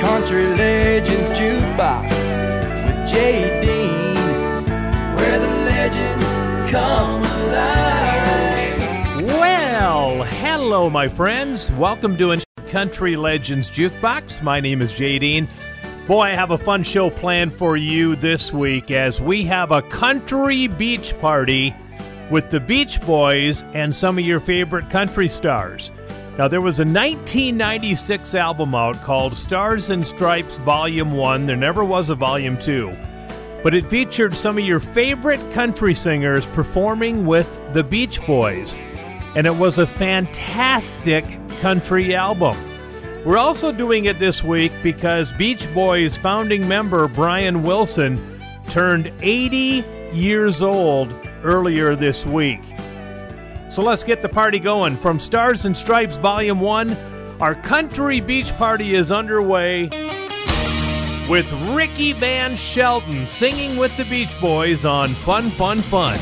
Country Legends Jukebox with Jay Dean, where the legends come alive. Well, hello, my friends. Welcome to Country Legends Jukebox. My name is Jay Dean. Boy, I have a fun show planned for you this week as we have a country beach party with the Beach Boys and some of your favorite country stars. Now, there was a 1996 album out called Stars and Stripes Volume 1. There never was a Volume 2. But it featured some of your favorite country singers performing with the Beach Boys. And it was a fantastic country album. We're also doing it this week because Beach Boys founding member Brian Wilson turned 80 years old earlier this week. So let's get the party going. From Stars and Stripes Volume 1, our country beach party is underway with Ricky Van Shelton singing with the Beach Boys on Fun, Fun, Fun.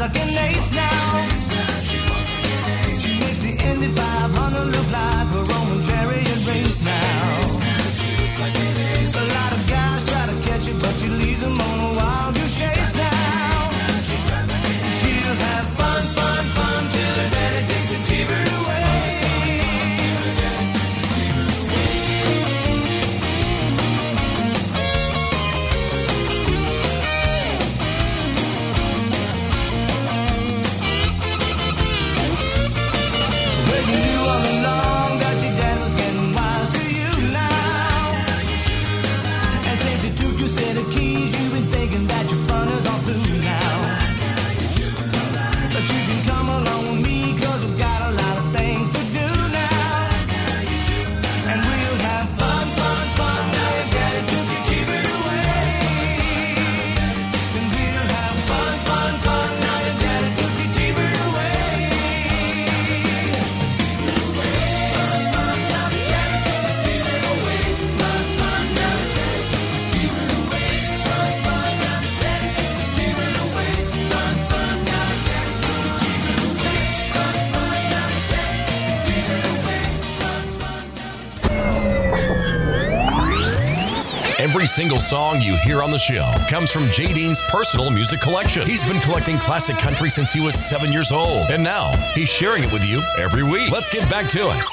Like an ace now. She makes the Indy 500 look like a Roman chariot race now. Every single song you hear on the show comes from Jay Dean's personal music collection. He's been collecting classic country since he was seven years old, and now he's sharing it with you every week. Let's get back to it.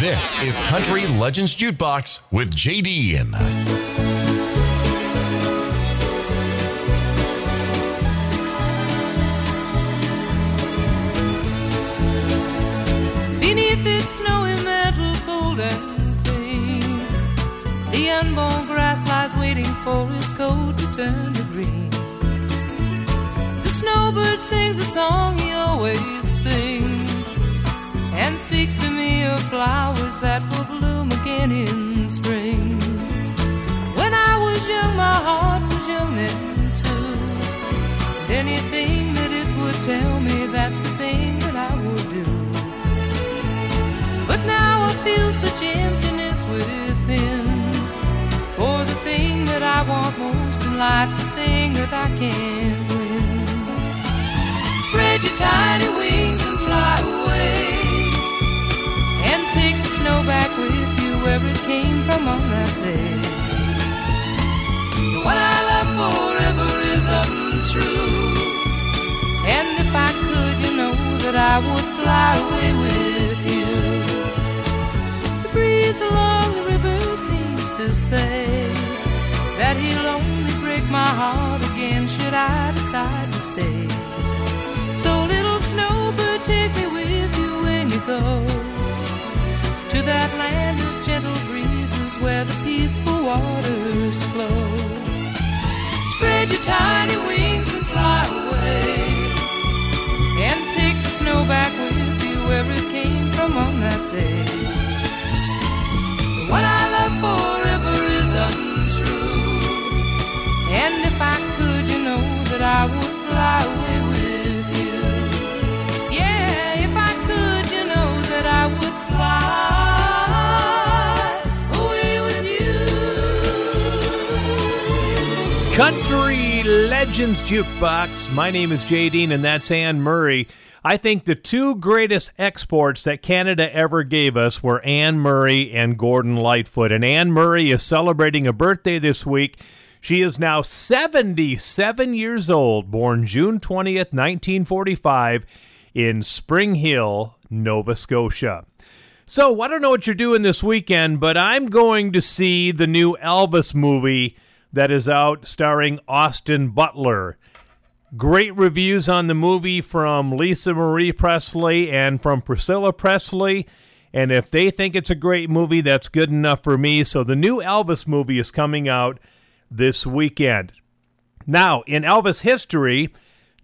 This is Country Legends Jukebox with Jay Dean. Beneath its snowy mantle, cold and unborn grass lies waiting for its coat to turn to green. The snowbird sings a song he always sings and speaks to me of flowers that will bloom again in spring. When I was young, my heart was young then too. And anything that it would tell me, that's the thing that I would do. But now I feel such emptiness I want most in life's the thing that I can't win. Spread your tiny wings and fly away. And take the snow back with you where it came from on that day. What I love forever is untrue. And if I could, you know that I would fly away with you. The breeze along the river seems to say that he'll only break my heart again should I decide to stay. So little snowbird, take me with you when you go to that land of gentle breezes where the peaceful waters flow. Spread your tiny wings and fly away, and take the snow back with you where it came from on that day. What I if I could, you know that I would fly away with you. Yeah, if I could, you know that I would fly away with you. Country Legends Jukebox. My name is Jay Dean, and that's Anne Murray. I think the two greatest exports that Canada ever gave us were Anne Murray and Gordon Lightfoot. And Anne Murray is celebrating a birthday this week. She is now 77 years old, born June 20th, 1945, in Springhill, Nova Scotia. So, I don't know what you're doing this weekend, but I'm going to see the new Elvis movie that is out starring Austin Butler. Great reviews on the movie from Lisa Marie Presley and from Priscilla Presley. And if they think it's a great movie, that's good enough for me. So the new Elvis movie is coming out this weekend. Now, in Elvis history,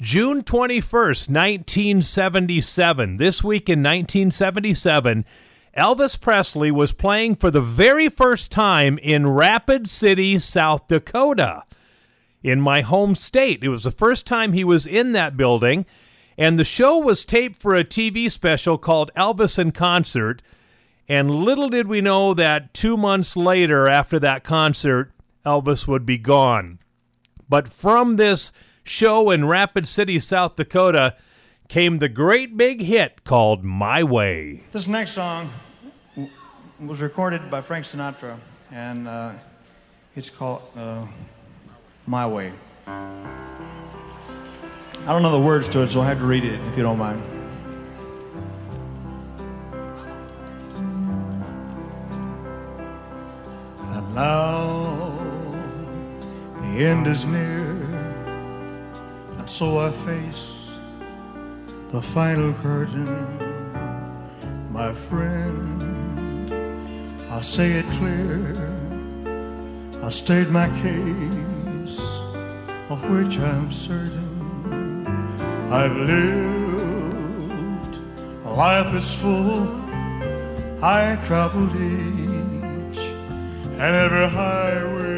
June 21st, 1977, this week in 1977, Elvis Presley was playing for the very first time in Rapid City, South Dakota in my home state. It was the first time he was in that building, and the show was taped for a TV special called Elvis in Concert. And little did we know that two months later, after that concert, Elvis would be gone. But from this show in Rapid City, South Dakota, came the great big hit called My Way. This next song was recorded by Frank Sinatra, and uh, it's called. Uh, my way. I don't know the words to it, so I have to read it if you don't mind. Now the end is near, and so I face the final curtain. My friend, I'll say it clear. I state my case of which I'm certain I've lived. Life is full, I traveled each and every highway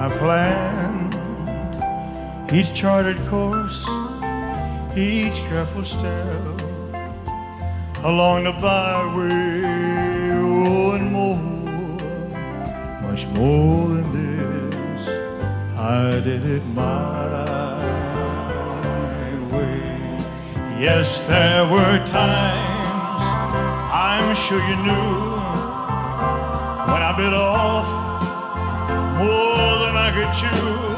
I planned each charted course, each careful step along the byway Oh, and more, much more than this. I did it my way. Yes, there were times I'm sure you knew when I bit off more I could chew.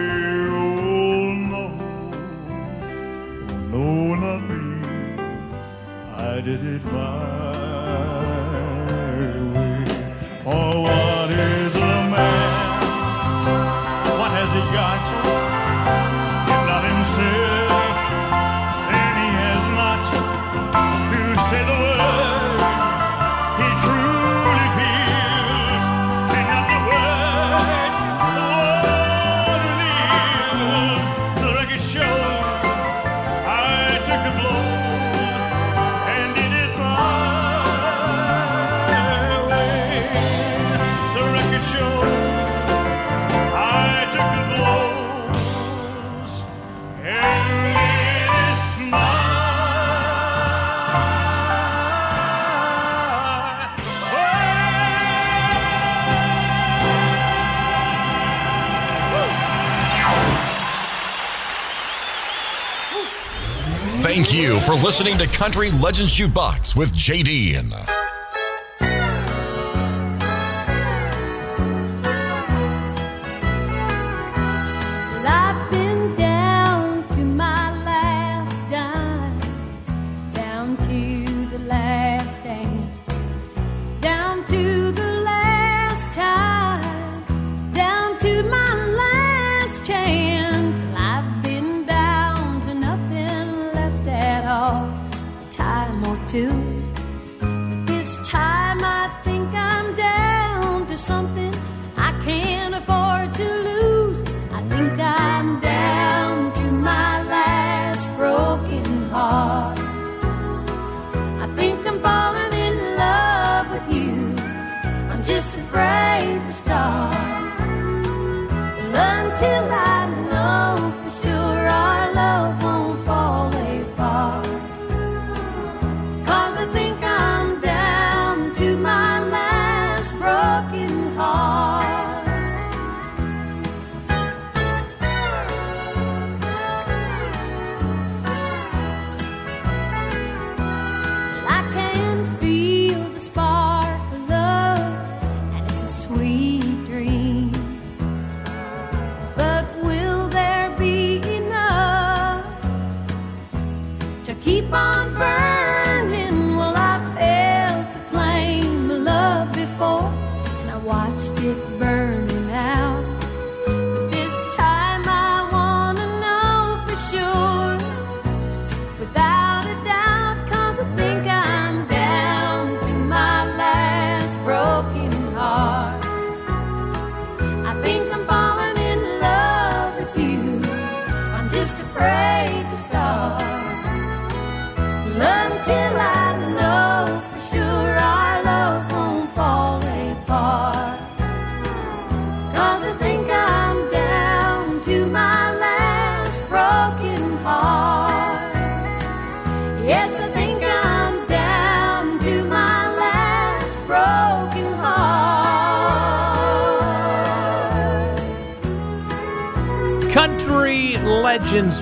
No, not me. I did it my way. Oh, what for listening to Country Legends Jukebox with JD. wait to stop. Learn till I.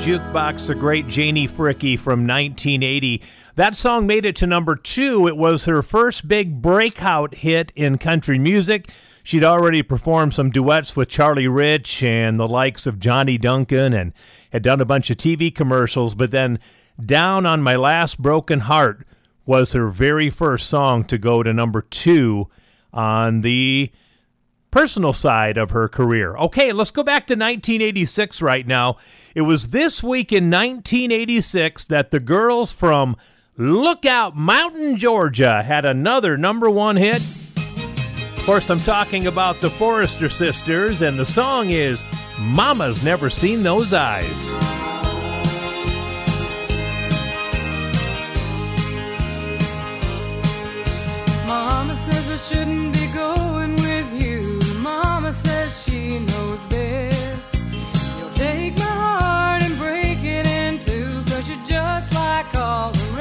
Jukebox, the great Janie Fricke from 1980. That song made it to number two. It was her first big breakout hit in country music. She'd already performed some duets with Charlie Rich and the likes of Johnny Duncan and had done a bunch of TV commercials, but then Down on My Last Broken Heart was her very first song to go to number two on the personal side of her career. Okay, let's go back to 1986 right now. It was this week in 1986 that the girls from Lookout Mountain, Georgia had another number one hit. Of course, I'm talking about the Forester sisters, and the song is Mama's Never Seen Those Eyes. Mama says it shouldn't be says she knows best. You'll take my heart and break it in two, you're just like all the rest.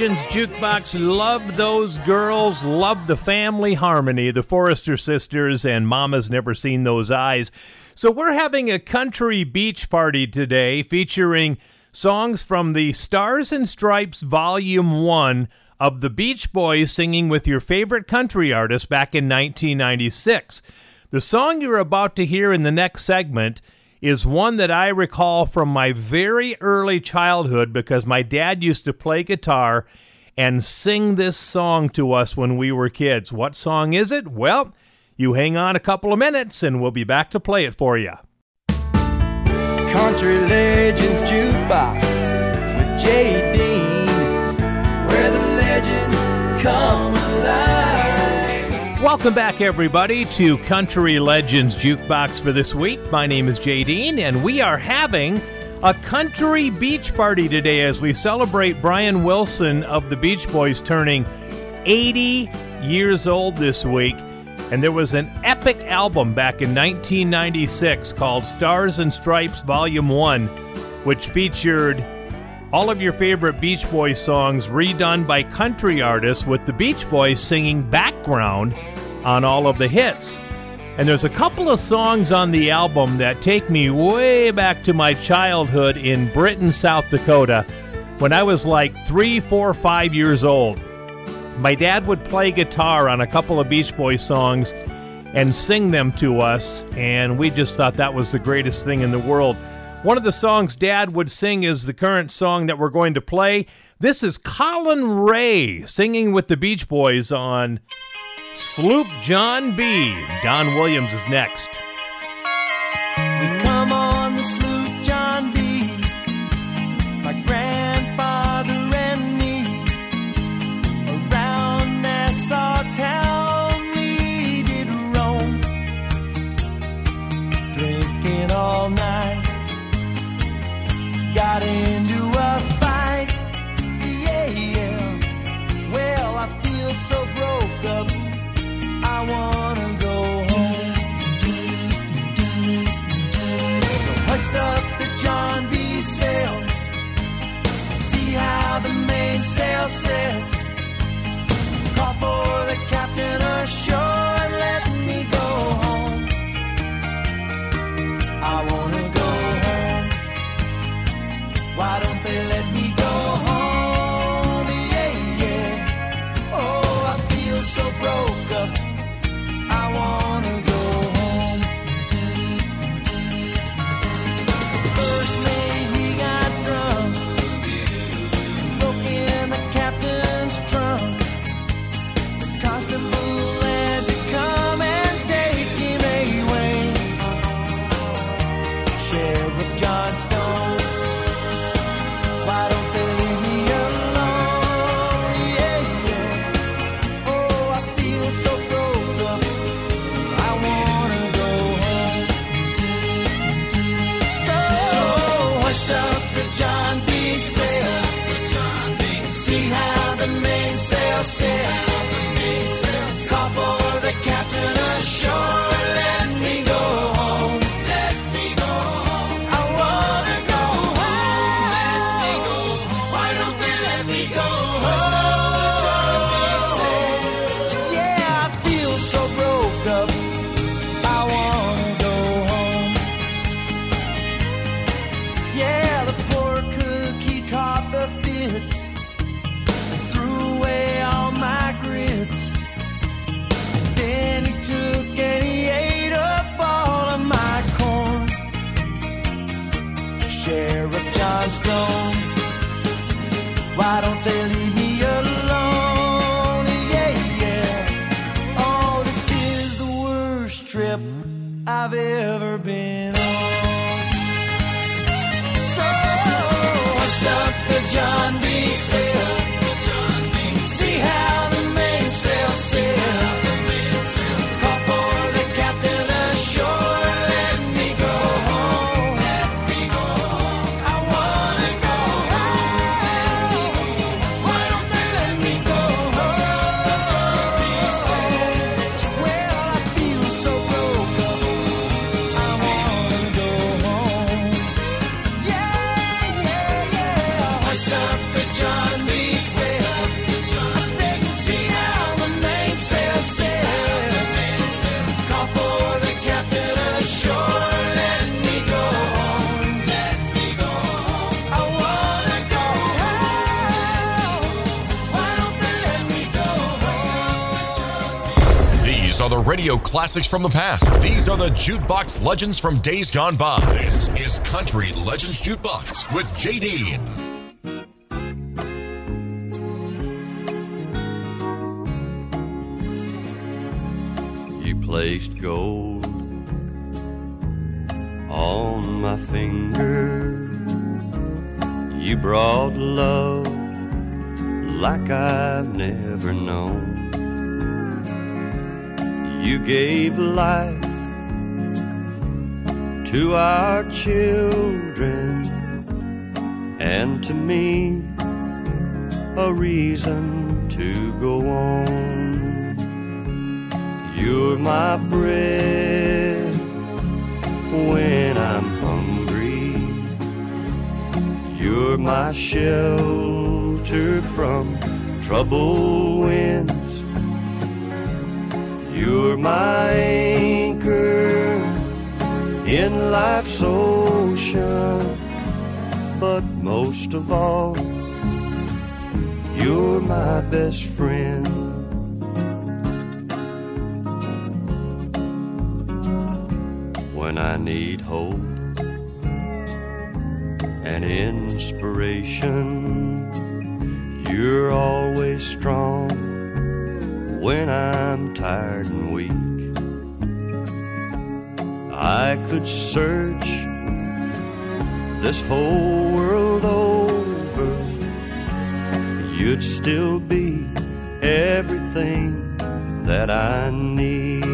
Legends Jukebox. Love those girls. Love the family harmony. The Forester sisters and Mama's Never Seen Those Eyes. So we're having a country beach party today featuring songs from the Stars and Stripes Volume 1 of the Beach Boys singing with your favorite country artist back in 1996. The song you're about to hear in the next segment is one that I recall from my very early childhood because my dad used to play guitar and sing this song to us when we were kids. What song is it? Well, you hang on a couple of minutes and we'll be back to play it for you. Country Legends Jukebox with Jay Dean, where the legends come alive. Welcome back, everybody, to Country Legends Jukebox for this week. My name is Jay Dean, and we are having a country beach party today as we celebrate Brian Wilson of the Beach Boys turning 80 years old this week. And there was an epic album back in 1996 called Stars and Stripes Volume 1, which featured all of your favorite Beach Boys songs redone by country artists with the Beach Boys singing background on all of the hits. And there's a couple of songs on the album that take me way back to my childhood in Britton, South Dakota, when I was like three, four, five years old. My dad would play guitar on a couple of Beach Boys songs and sing them to us, and we just thought that was the greatest thing in the world. One of the songs Dad would sing is the current song that we're going to play. This is Collin Raye singing with the Beach Boys on Sloop John B. Don Williams is next. We come on the sloop John B. My grandfather and me. Around Nassau town we did roam. Drinking all night. Got into a fight. Yeah, yeah. Well, I feel so broke up. Sail. See how the mainsail sets. Call for the captain ashore radio classics from the past. These are the jukebox legends from days gone by. This is Country Legends Jukebox with J. gave life to our children and to me a reason to go on. You're my bread when I'm hungry. You're my shelter from troubled winds. You're my anchor in life's ocean. But most of all, you're my best friend. when I need hope and inspiration. You're always strong when I'm tired and weak. I could search this whole world over, you'd still be everything that I need.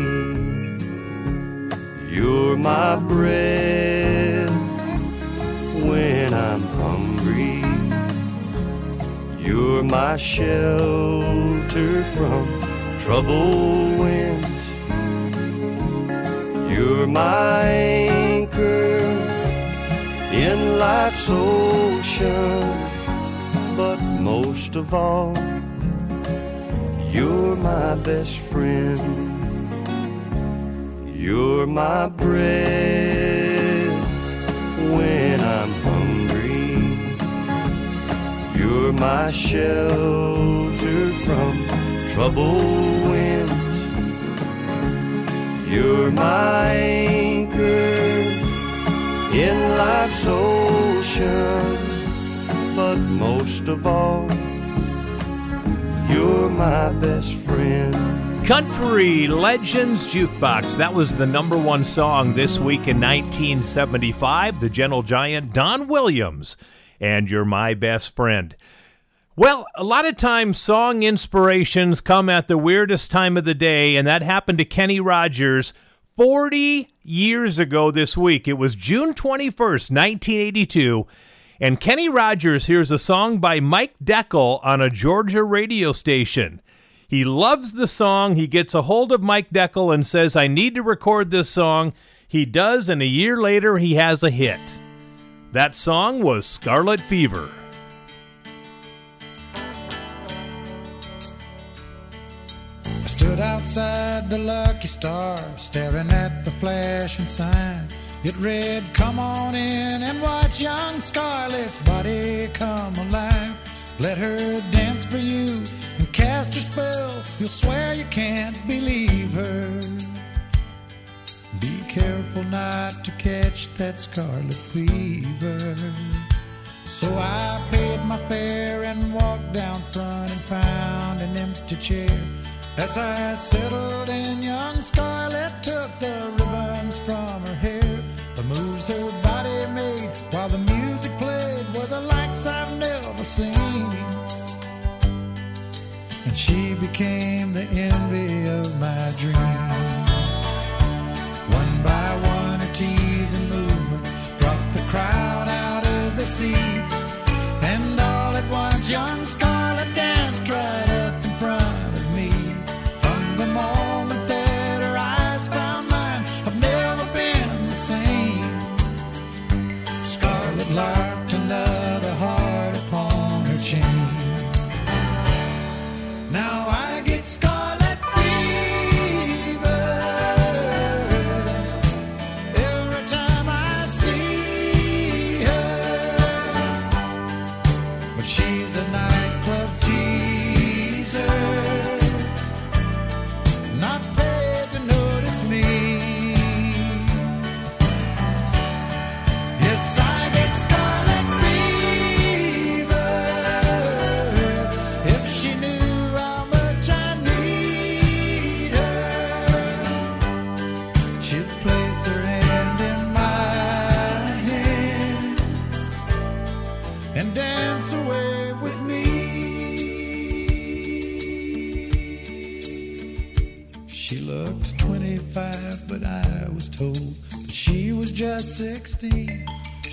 You're my bread when I'm hungry. You're my shelter from troubled winds. You're my anchor in life's ocean. But most of all, you're my best friend. You're my bread when I'm hungry. You're my shelter from troubled winds. You're my anchor in life's ocean. But most of all, you're my best friend. Country Legends Jukebox. That was the number one song this week in 1975. The gentle giant Don Williams. And You're My Best Friend. Well, a lot of times song inspirations come at the weirdest time of the day, and that happened to Kenny Rogers 40 years ago this week. It was June 21st, 1982. And Kenny Rogers hears a song by Mike Dekle on a Georgia radio station. He loves the song. He gets a hold of Mike Dekle and says, I need to record this song. He does, and a year later, he has a hit. That song was Scarlet Fever. I stood outside the Lucky Star, staring at the flashing sign. It read, Come on in and watch young Scarlet's body come alive. Let her dance for you and cast her spell. You'll swear you can't believe her. Be careful not to catch that scarlet fever. So I paid my fare and walked down front and found an empty chair. As I settled in, young Scarlet took the ribbons from her hair. The moves her body made while the music played were the likes I've never seen. And she became the envy of my dreams.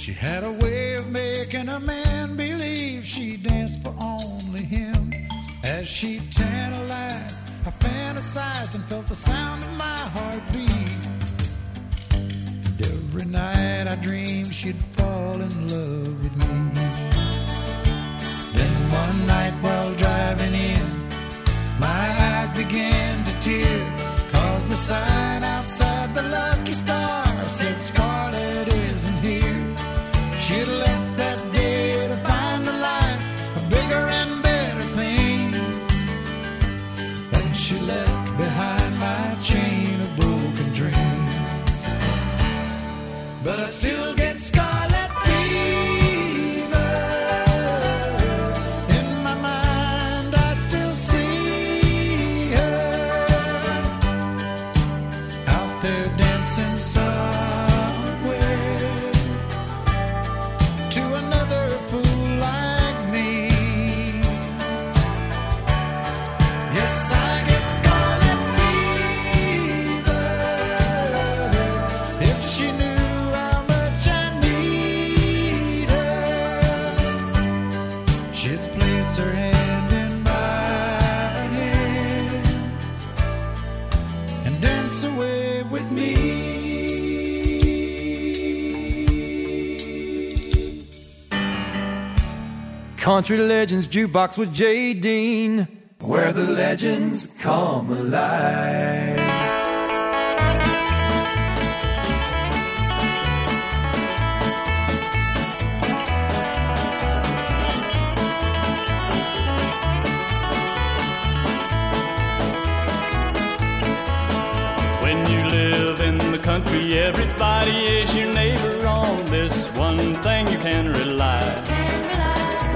She had a way of making a man believe she danced for only him. As she tantalized, I fantasized and felt the sound of my heartbeat. And every night I dreamed she'd fall in love with me. Then one night while Country Legends Jukebox with Jay Dean, where the legends come alive. When you live in the country, everybody is your neighbor. On this one thing you can rely.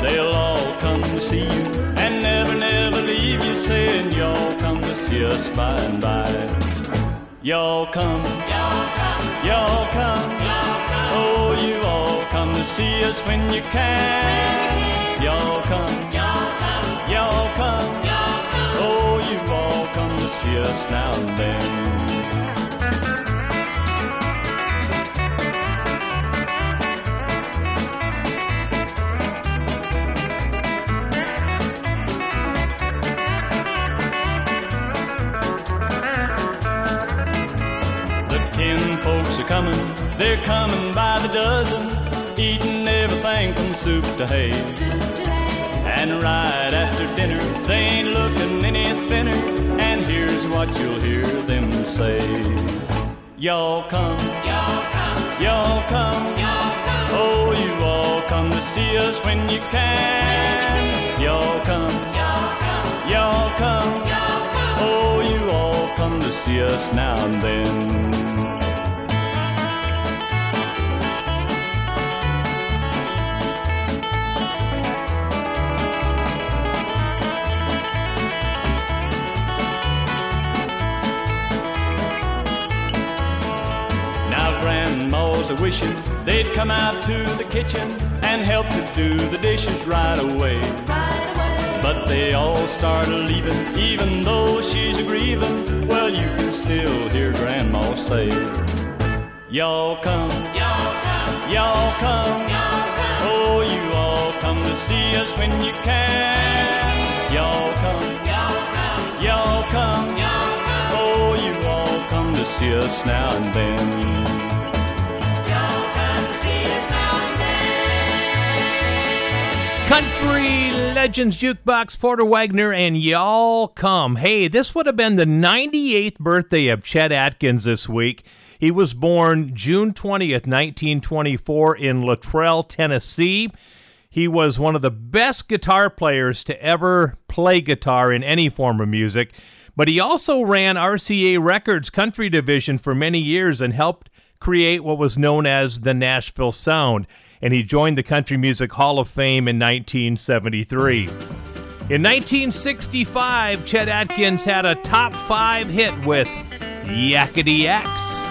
They'll all come to see you. And never, never leave you, saying y'all come to see us by and by. Y'all come, y'all come, y'all come, y'all come. Oh, you all come to see us when you can. Y'all come, y'all come, y'all come, Oh, you all come to see us now and then. Coming, they're coming by the dozen, eating everything from soup to hay. And right after dinner, they ain't looking any thinner. And here's what you'll hear them say: Y'all come, y'all come, y'all come, y'all come. Oh, you all come to see us when you can. Y'all come, y'all come, y'all come, y'all come. Oh, you all come to see us now and then. Grandmas are wishing they'd come out to the kitchen and help to do the dishes right away. But they all start leaving, even though she's a grieving. Well, you can still hear grandma say, Y'all come, y'all come, y'all come, y'all come. Oh, you all come to see us when you can. Y'all come, y'all come, y'all come, y'all come. Oh, you all come to see us now and then. Country Legends Jukebox, Porter Wagoner, and y'all come. Hey, this would have been the 98th birthday of Chet Atkins this week. He was born June 20th, 1924, in Luttrell, Tennessee. He was one of the best guitar players to ever play guitar in any form of music, but he also ran RCA Records country division for many years and helped create what was known as the Nashville Sound, and he joined the Country Music Hall of Fame in 1973. In 1965, Chet Atkins had a top five hit with Yakety Axe.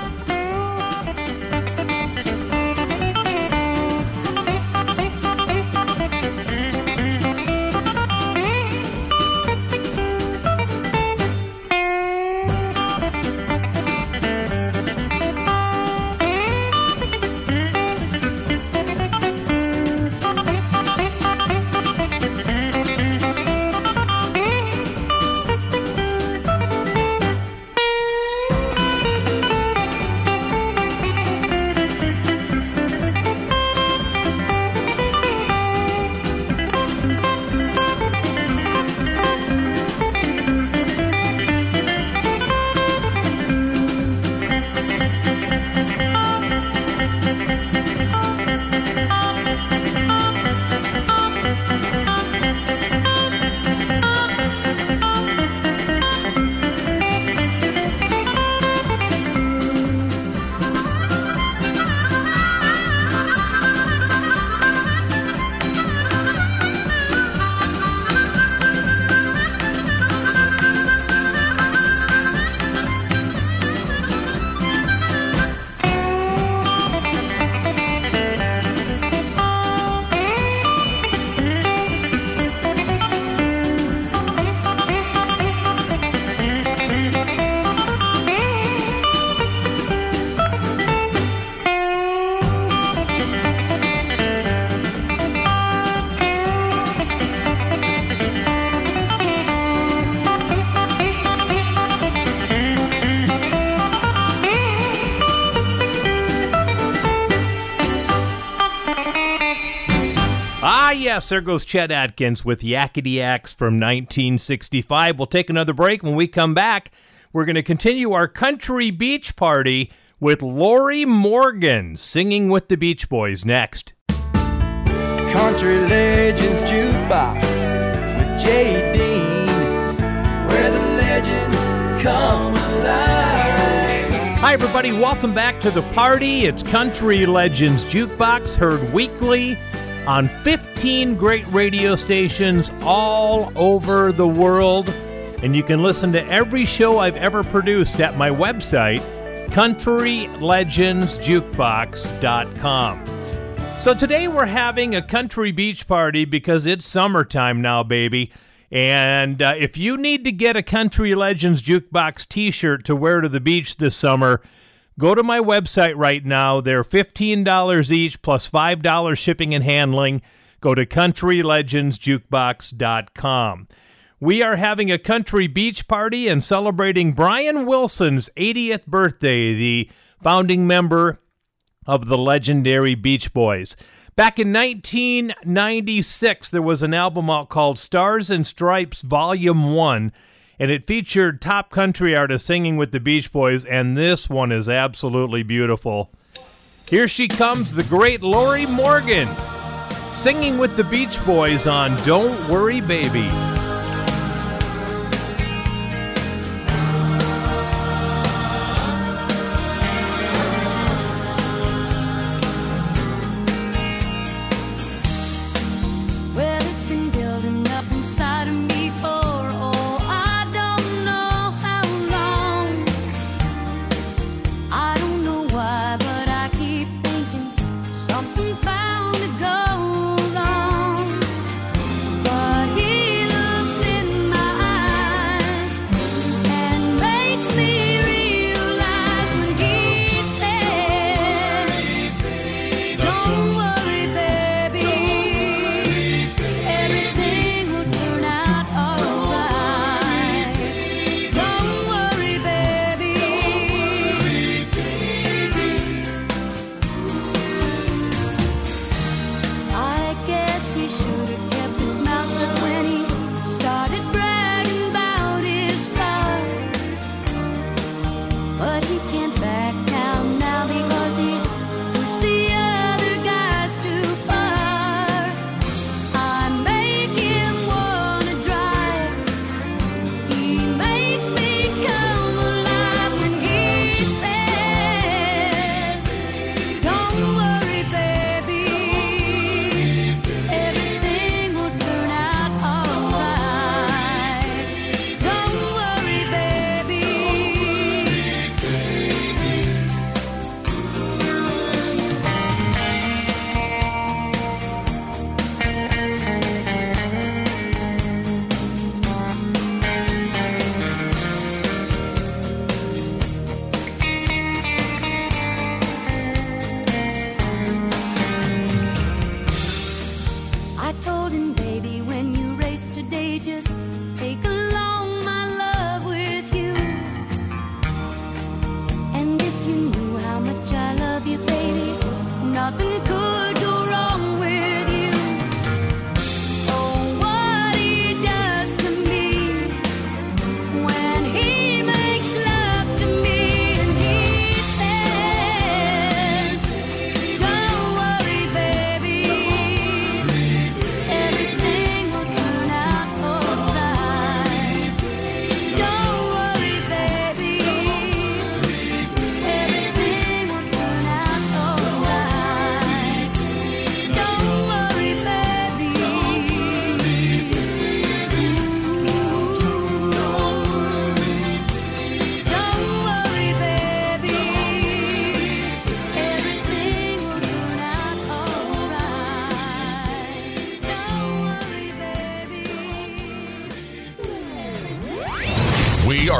Yes, there goes Chet Atkins with Yakety Axe from 1965. We'll take another break. When we come back, we're going to continue our country beach party with Lorrie Morgan singing with the Beach Boys next. Country Legends Jukebox with Jay Dean, where the legends come alive. Hi, everybody. Welcome back to the party. It's Country Legends Jukebox, heard weekly on 15 great radio stations all over the world. And you can listen to every show I've ever produced at my website, countrylegendsjukebox.com. So today we're having a country beach party because it's summertime now, baby. And uh, if you need to get a Country Legends Jukebox t shirt to wear to the beach this summer, go to my website right now. They're $15 each plus $5 shipping and handling. Go to countrylegendsjukebox.com. We are having a country beach party and celebrating Brian Wilson's 80th birthday, the founding member of the legendary Beach Boys. Back in 1996, there was an album out called Stars and Stripes Volume 1, and it featured top country artists singing with the Beach Boys, and this one is absolutely beautiful. Here she comes, the great Lorrie Morgan, singing with the Beach Boys on Don't Worry Baby.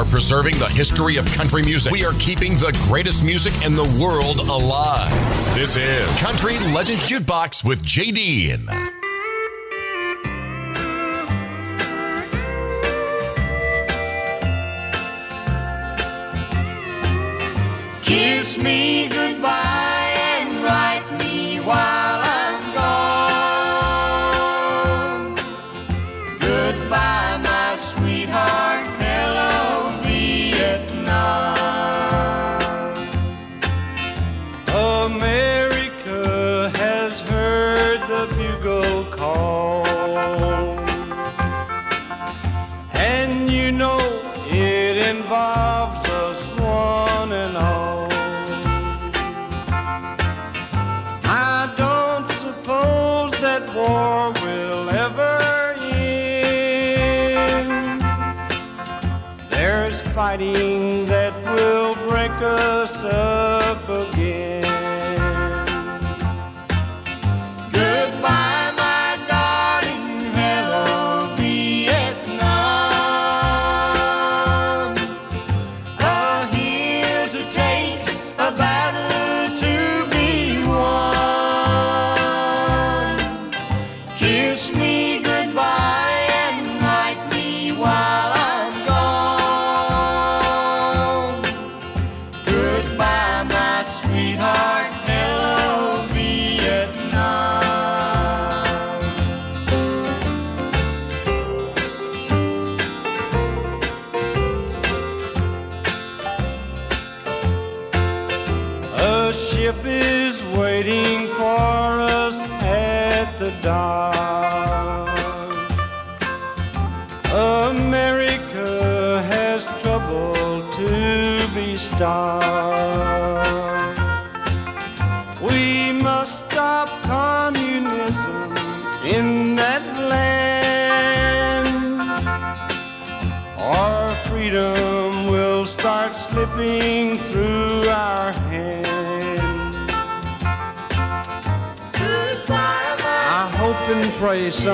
Preserving the history of country music. We are keeping the greatest music in the world alive. This is Country Legends Jukebox with JD. Kiss me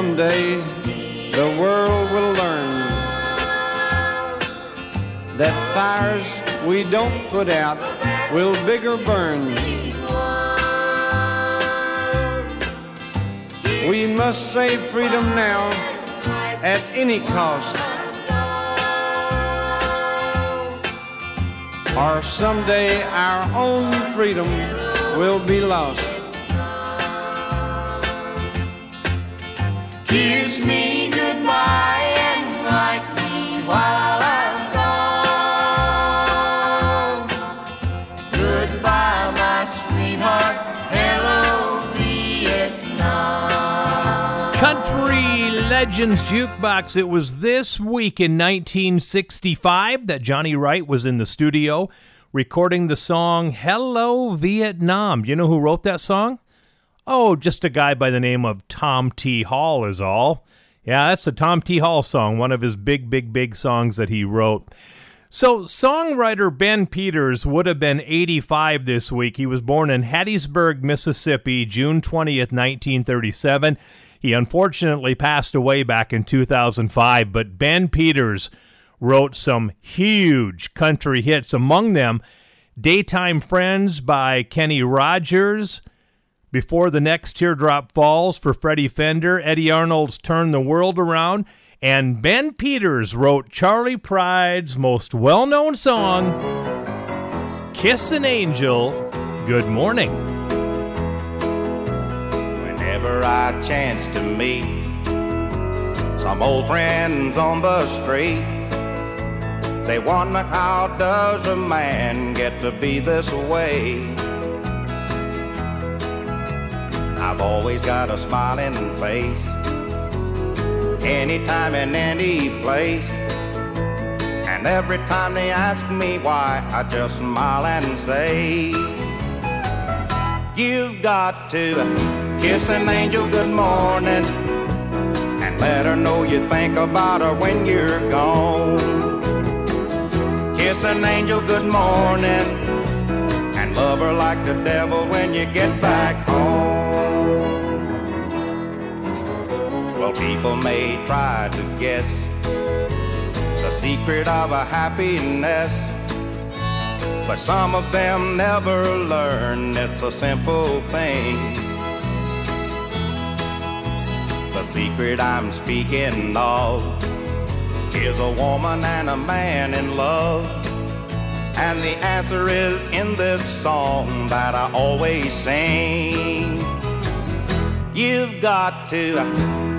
someday the world will learn that fires we don't put out will bigger burn. We must save freedom now at any cost. Or someday our own freedom will be lost. Kiss me goodbye and me while I'm gone. Goodbye, my sweetheart. Hello, Vietnam. Country Legends Jukebox. It was this week in 1965 that Johnny Wright was in the studio recording the song Hello Vietnam. You know who wrote that song? Oh, just a guy by the name of Tom T. Hall, is all. Yeah, that's a Tom T. Hall song, one of his big, big, big songs that he wrote. So, songwriter Ben Peters would have been 85 this week. He was born in Hattiesburg, Mississippi, June 20th, 1937. He unfortunately passed away back in 2005, but Ben Peters wrote some huge country hits, among them Daytime Friends by Kenny Rogers, Before the Next Teardrop Falls for Freddie Fender, Eddy Arnold's Turn the World Around, and Ben Peters wrote Charley Pride's most well known song, Kiss an Angel, Good Morning. Whenever I chance to meet some old friends on the street, they wonder how does a man get to be this way? I've always got a smiling face, anytime and any place. And every time they ask me why, I just smile and say, You've got to kiss an angel good morning and let her know you think about her when you're gone. Kiss an angel good morning and love her like the devil when you get back home. Well, people may try to guess the secret of a happiness. But some of them never learn it's a simple thing. The secret I'm speaking of is a woman and a man in love. And the answer is in this song that I always sing. You've got to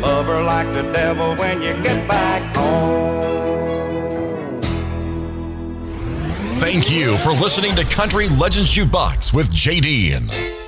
love her like the devil when you get back home. Thank you for listening to Country Legends Jukebox with JD.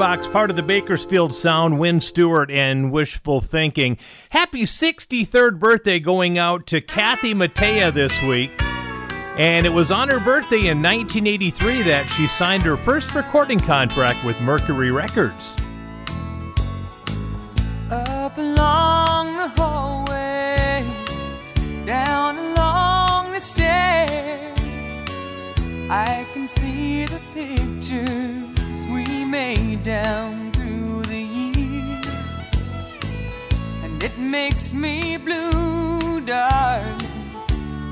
Box, part of the Bakersfield Sound, Wynn Stewart and Wishful Thinking. Happy 63rd birthday going out to Kathy Mattea this week. And it was on her birthday in 1983 that she signed her first recording contract with Mercury Records. Up along the hallway, down along the stairs, I can see the picture made down through the years. And it makes me blue, darling,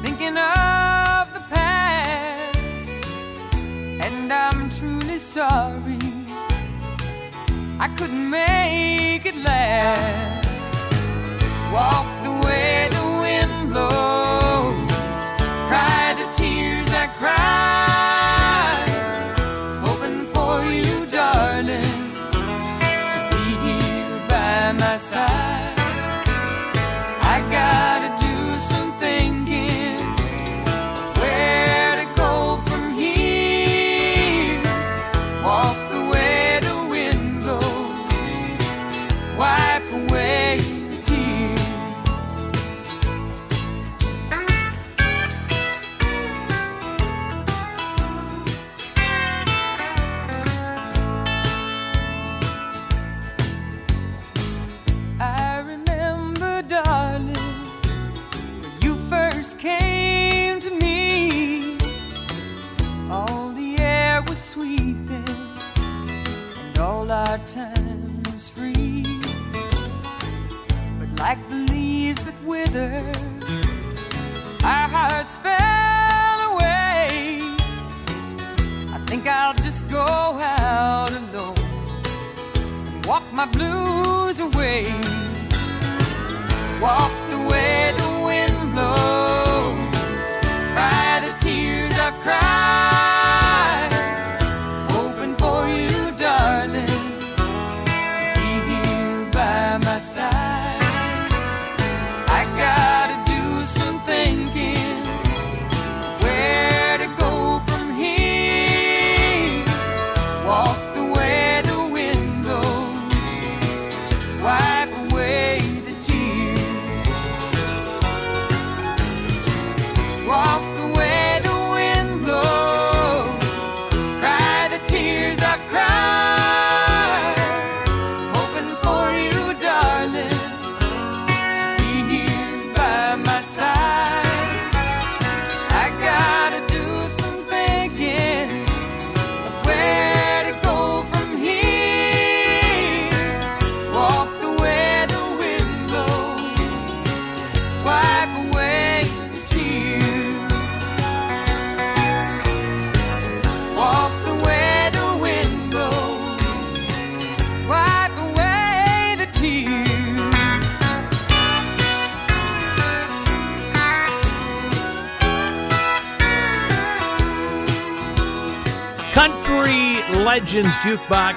thinking of the past. And I'm truly sorry I couldn't make it last. Walk the way the wind blows. together. Our hearts fell away. I think I'll just go out alone and walk my blues away. Walk the way the wind blows, cry the tears I've cried.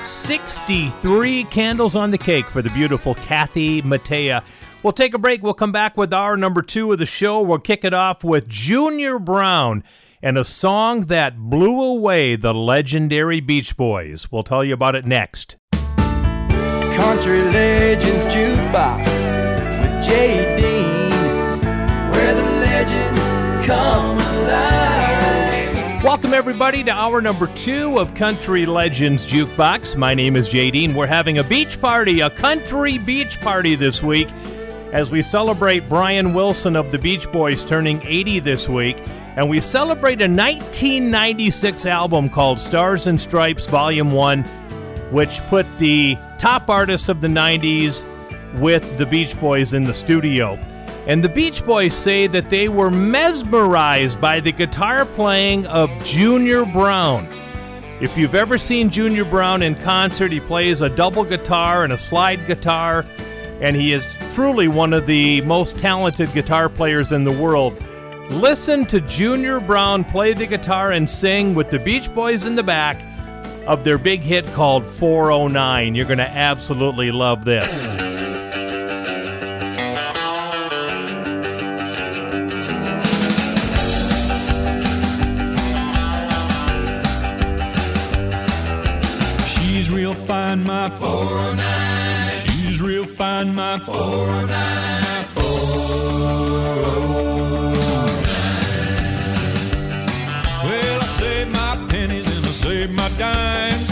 63 candles on the cake for the beautiful Kathy Mattea. We'll take a break. We'll come back with hour number two of the show. We'll kick it off with Junior Brown and a song that blew away the legendary Beach Boys. We'll tell you about it next. Country Legends Jukebox with Dean, where the legends come. Welcome, everybody, to hour number two of Country Legends Jukebox. My name is Dean. We're having a beach party, a country beach party this week as we celebrate Brian Wilson of the Beach Boys turning 80 this week. And we celebrate a 1996 album called Stars and Stripes Volume 1, which put the top artists of the 90s with the Beach Boys in the studio. And the Beach Boys say that they were mesmerized by the guitar playing of Junior Brown. If you've ever seen Junior Brown in concert, he plays a double guitar and a slide guitar and he is truly one of the most talented guitar players in the world. Listen to Junior Brown play the guitar and sing with the Beach Boys in the back of their big hit called 409. You're going to absolutely love this. My 409. She's real fine, my 409. 409. Well, I saved my pennies and I saved my dimes.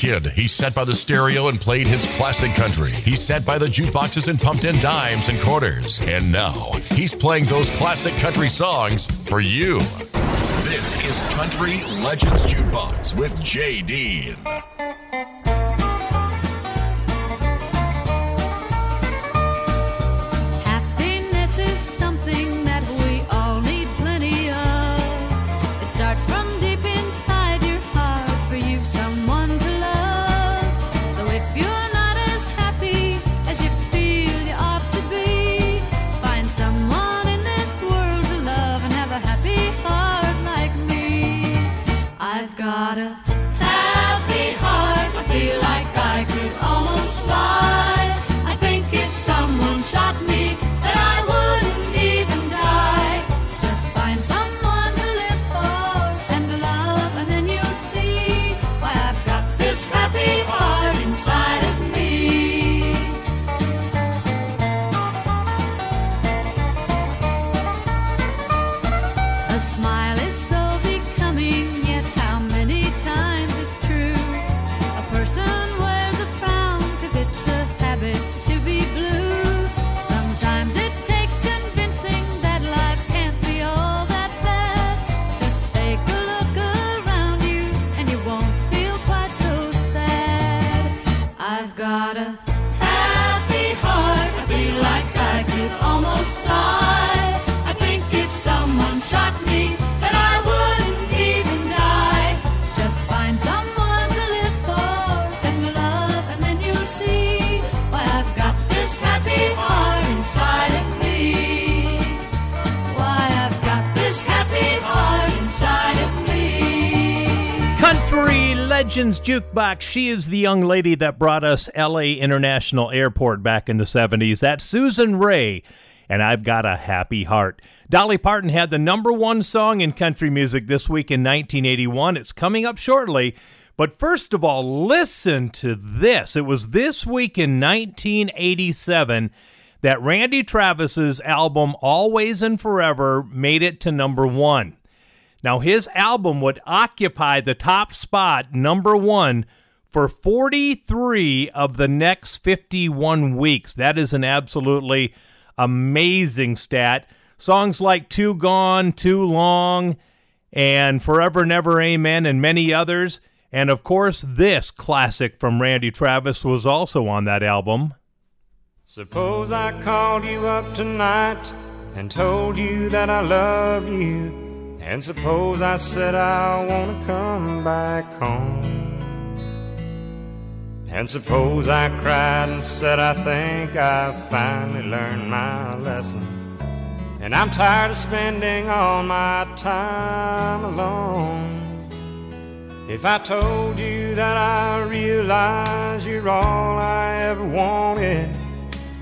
Kid, he sat by the stereo and played his classic country. He sat by the jukeboxes and pumped in dimes and quarters. And now he's playing those classic country songs for you. This is Country Legends Jukebox with Jay Dean. Legends Jukebox. She is the young lady that brought us LA International Airport back in the 70s. That's Susan Raye, and I've got a happy heart. Dolly Parton had the number one song in country music this week in 1981. It's coming up shortly. But first of all, listen to this. It was this week in 1987 that Randy Travis's album Always and Forever made it to number one. Now, his album would occupy the top spot, number one, for 43 of the next 51 weeks. That is an absolutely amazing stat. Songs like Too Gone, Too Long, and Forever Never Amen, and many others. And of course, this classic from Randy Travis was also on that album. Suppose I called you up tonight and told you that I love you. And suppose I said I wanna come back home. And suppose I cried and said I think I finally learned my lesson. And I'm tired of spending all my time alone. If I told you that I realize you're all I ever wanted,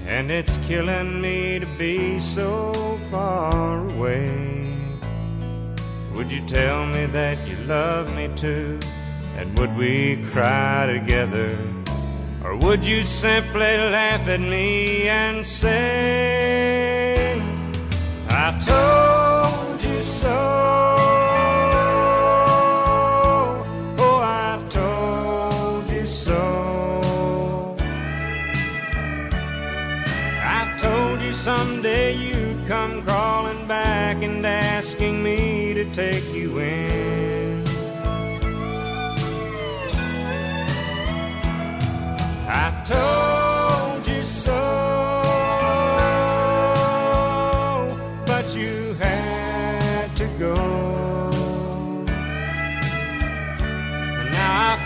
and it's killing me to be so far away. Would you tell me that you love me too? And would we cry together? Or would you simply laugh at me and say, I told you so?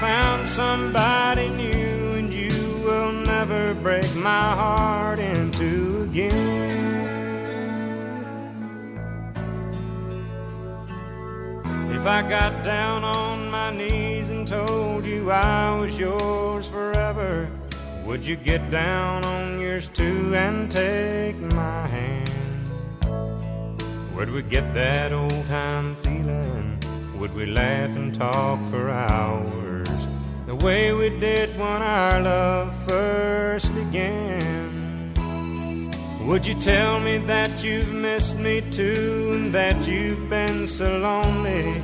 Found somebody new, and you will never break my heart in two again. If I got down on my knees and told you I was yours forever, would you get down on yours too and take my hand? Would we get that old time feeling? Would we laugh and talk for hours? The way we did when our love first began. Would you tell me that you've missed me too and that you've been so lonely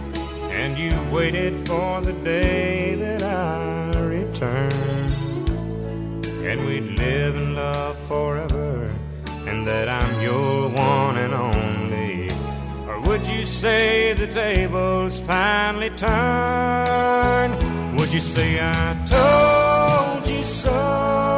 and you've waited for the day that I return and we'd live in love forever and that I'm your one and only? Or would you say the tables finally turned? Would you say I told you so?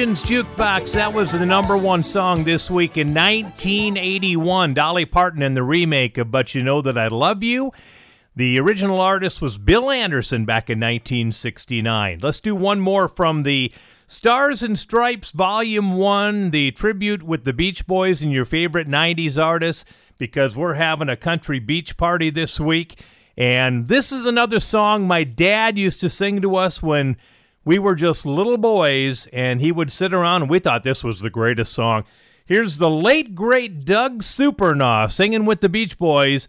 Legends Jukebox. That was the number one song this week in 1981. Dolly Parton and the remake of But You Know That I Love You. The original artist was Bill Anderson back in 1969. Let's do one more from the Stars and Stripes Volume 1, the tribute with the Beach Boys and your favorite 90s artists, because we're having a country beach party this week. And this is another song my dad used to sing to us when we were just little boys, and he would sit around, and we thought this was the greatest song. Here's the late, great Doug Supernaw singing with the Beach Boys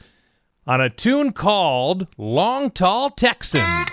on a tune called Long Tall Texan.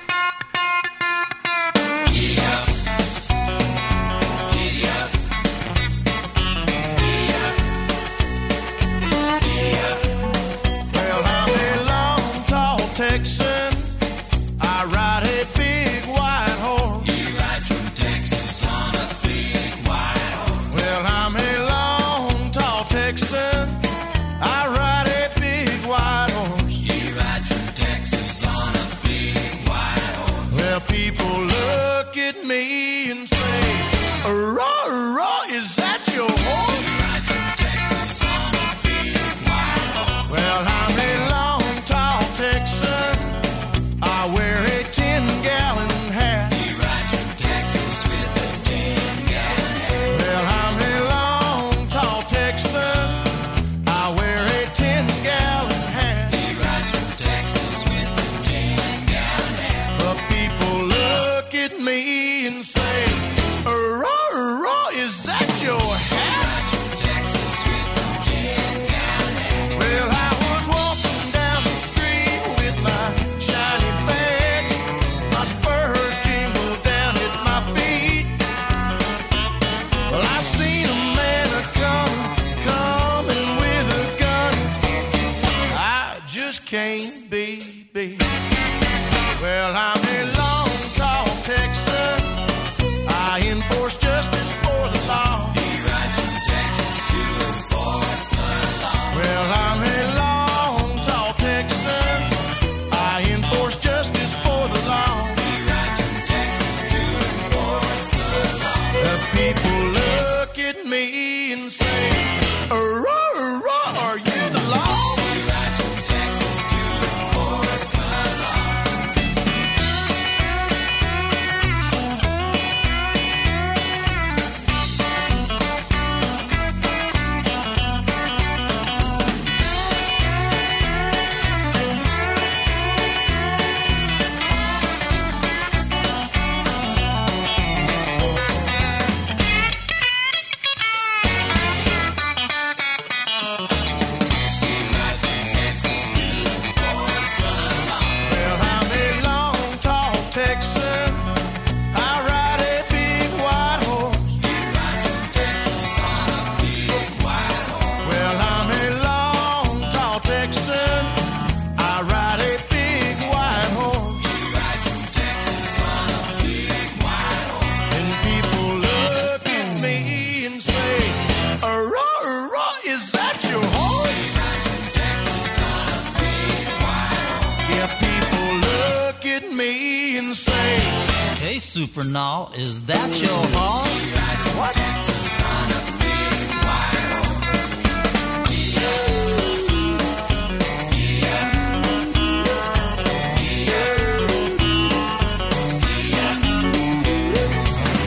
Supernaw, is that your horse? What?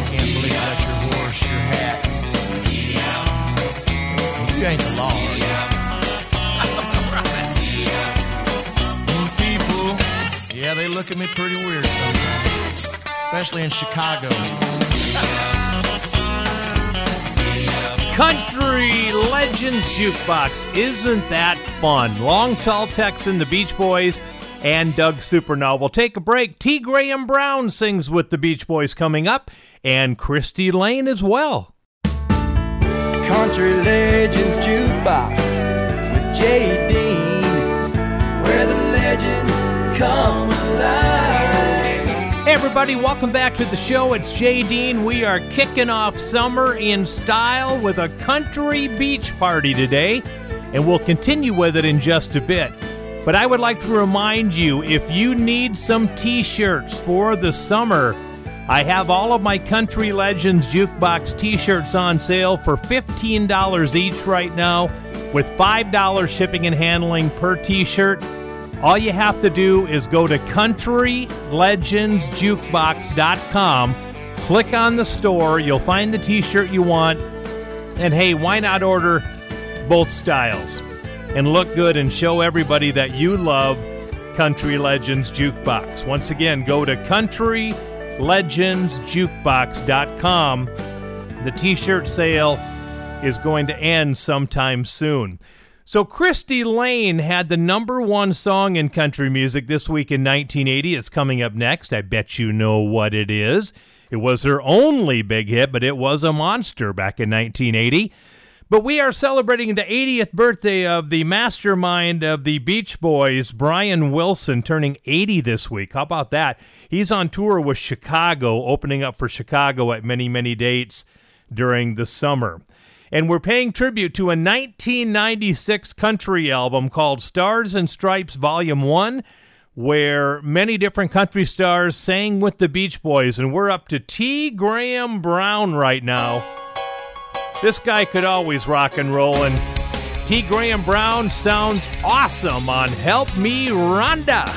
Can't believe that's your horse, your hat. You ain't the yeah, they look at me pretty weird sometimes, especially in Chicago. Country Legends Jukebox. Isn't that fun? Long Tall Texan, the Beach Boys, and Doug Supernaw. We'll take a break. T. Graham Brown sings with the Beach Boys coming up, and Cristy Lane as well. Country Legends Jukebox with Jay Dean, where the legends come alive. Everybody, welcome back to the show. It's Jay Dean. We are kicking off summer in style with a country beach party today, and we'll continue with it in just a bit. But I would like to remind you if you need some t shirts for the summer, I have all of my Country Legends Jukebox t shirts on sale for $15 each right now, with $5 shipping and handling per t shirt. All you have to do is go to countrylegendsjukebox.com, click on the store, you'll find the t shirt you want, and hey, why not order both styles and look good and show everybody that you love Country Legends Jukebox? Once again, go to countrylegendsjukebox.com. The t shirt sale is going to end sometime soon. So, Cristy Lane had the number one song in country music this week in 1980. It's coming up next. I bet you know what it is. It was her only big hit, but it was a monster back in 1980. But we are celebrating the 80th birthday of the mastermind of the Beach Boys, Brian Wilson, turning 80 this week. How about that? He's on tour with Chicago, opening up for Chicago at many, many dates during the summer. And we're paying tribute to a 1996 country album called Stars and Stripes Volume 1, where many different country stars sang with the Beach Boys. And we're up to T. Graham Brown right now. This guy could always rock and roll, and T. Graham Brown sounds awesome on Help Me Rhonda.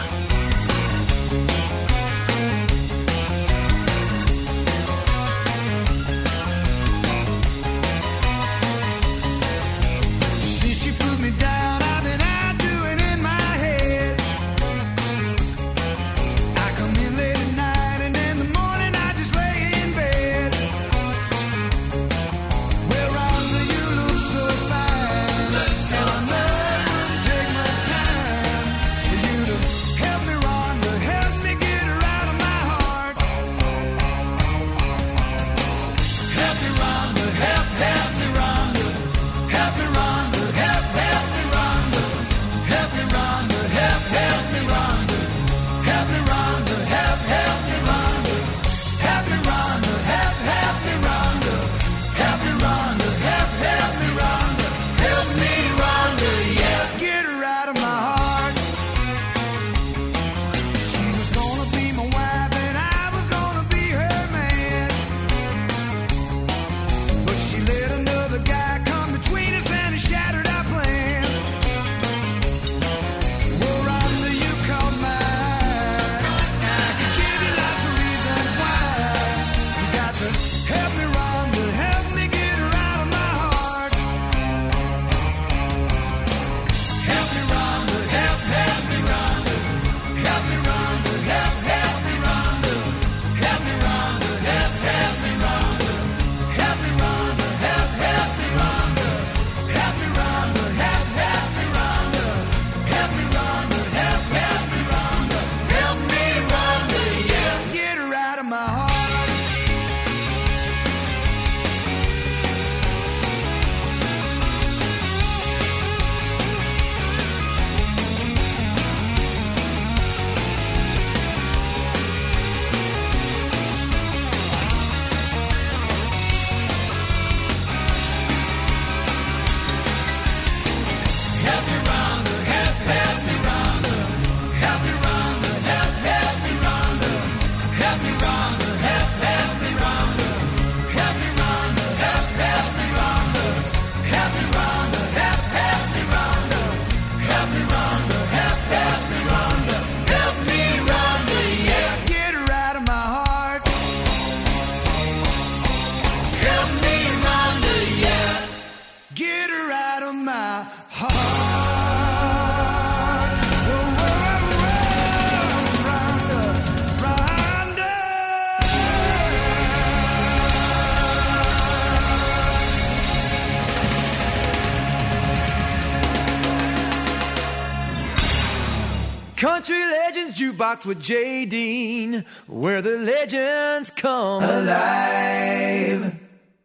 With Jay Dean, where the legends come alive.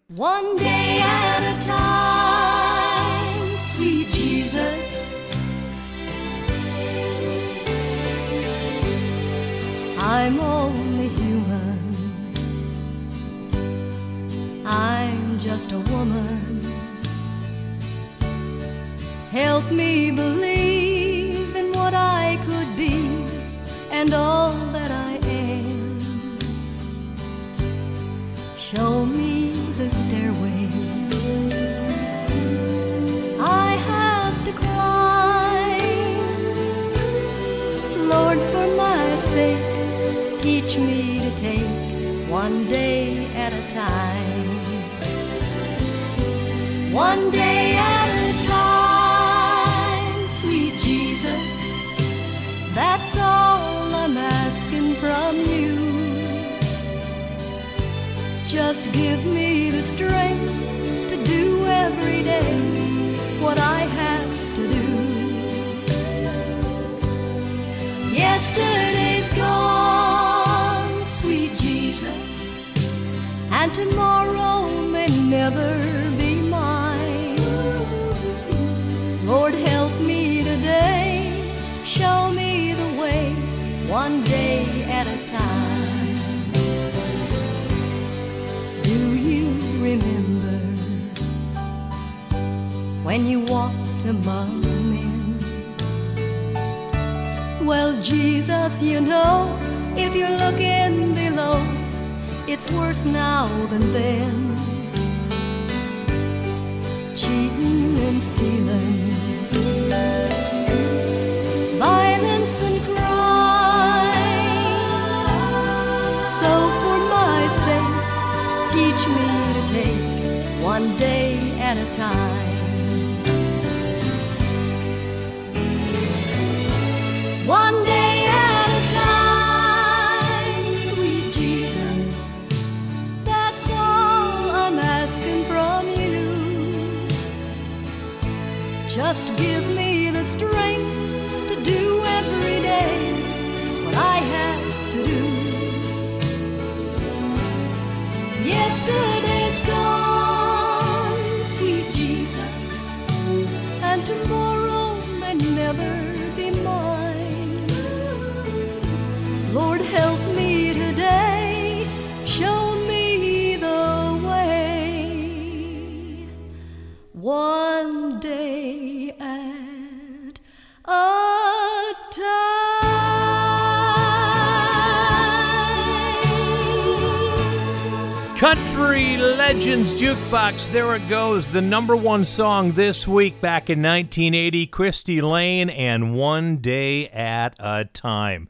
One day at a time, sweet Jesus. I'm only human. I'm just a woman. Help me believe and all that I am. Show me the stairway I have to climb. Lord, for my sake, teach me to take one day at a time. One day at Just give me the strength to do every day what I have to do. Yesterday's gone, sweet Jesus, and tomorrow may never when you walked among men? Well, Jesus, you know, if you're looking below, it's worse now than then. Cheating and stealing, violence Legends Jukebox. There it goes. The number one song this week back in 1980 Cristy Lane and One Day at a Time.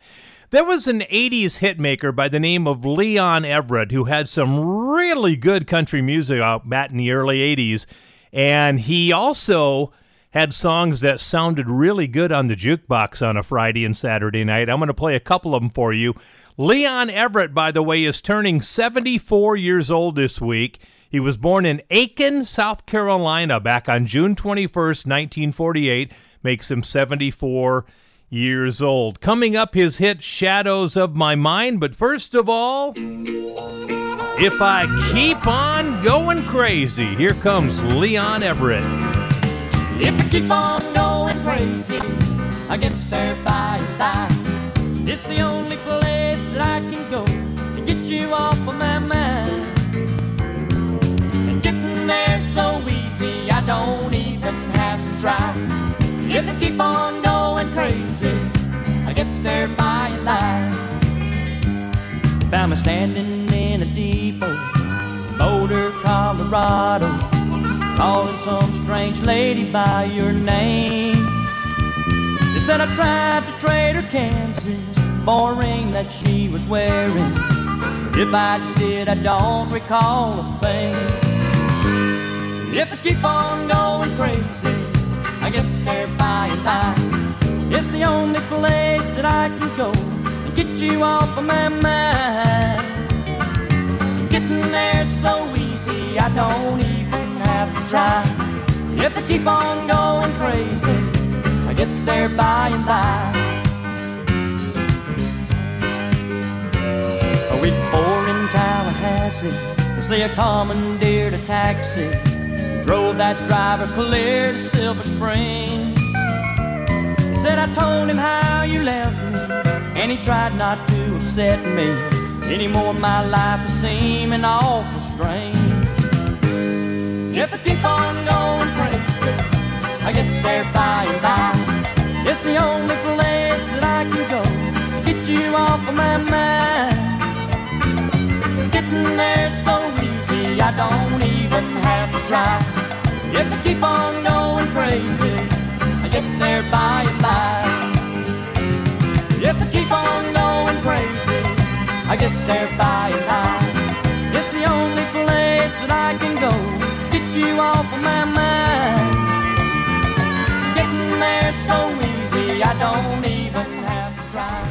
There was an 80s hitmaker by the name of Leon Everette who had some really good country music out back in the early 80s. And he also had songs that sounded really good on the jukebox on a Friday and Saturday night. I'm going to play a couple of them for you. Leon Everette, by the way, is turning 74 years old this week. He was born in Aiken, South Carolina, back on June 21st, 1948. Makes him 74 years old. Coming up, his hit Shadows of My Mind. But first of all, if I keep on going crazy, here comes Leon Everette. If I keep on going crazy, I get there by and by. It's the only place that I can go to get you off of my mind. And getting there so easy, I don't even have to try. If I keep on going crazy, I get there by and by. Found me standing in a depot, Boulder, Colorado, calling some strange lady by your name. They said I tried to trade her Kansas a ring that she was wearing. If I did, I don't recall a thing. If I keep on going crazy, I get there by and by. It's the only place that I can go and get you off of my mind. Getting there so easy, I don't even have to try. If I keep on going crazy, I get there by and by. Week four in Tallahassee, I see a commandeered a taxi. Drove that driver clear to Silver Springs. Said I told him how you left me, and he tried not to upset me. Anymore, my life is seeming awful strange. If I keep on going crazy, I get there by and by. It's the only place that I can go to get you off of my mind. Getting there so easy, I don't even have to try. If I keep on going crazy, I get there by and by. If I keep on going crazy, I get there by and by. It's the only place that I can go get you off of my mind. Getting there so easy, I don't even have to try.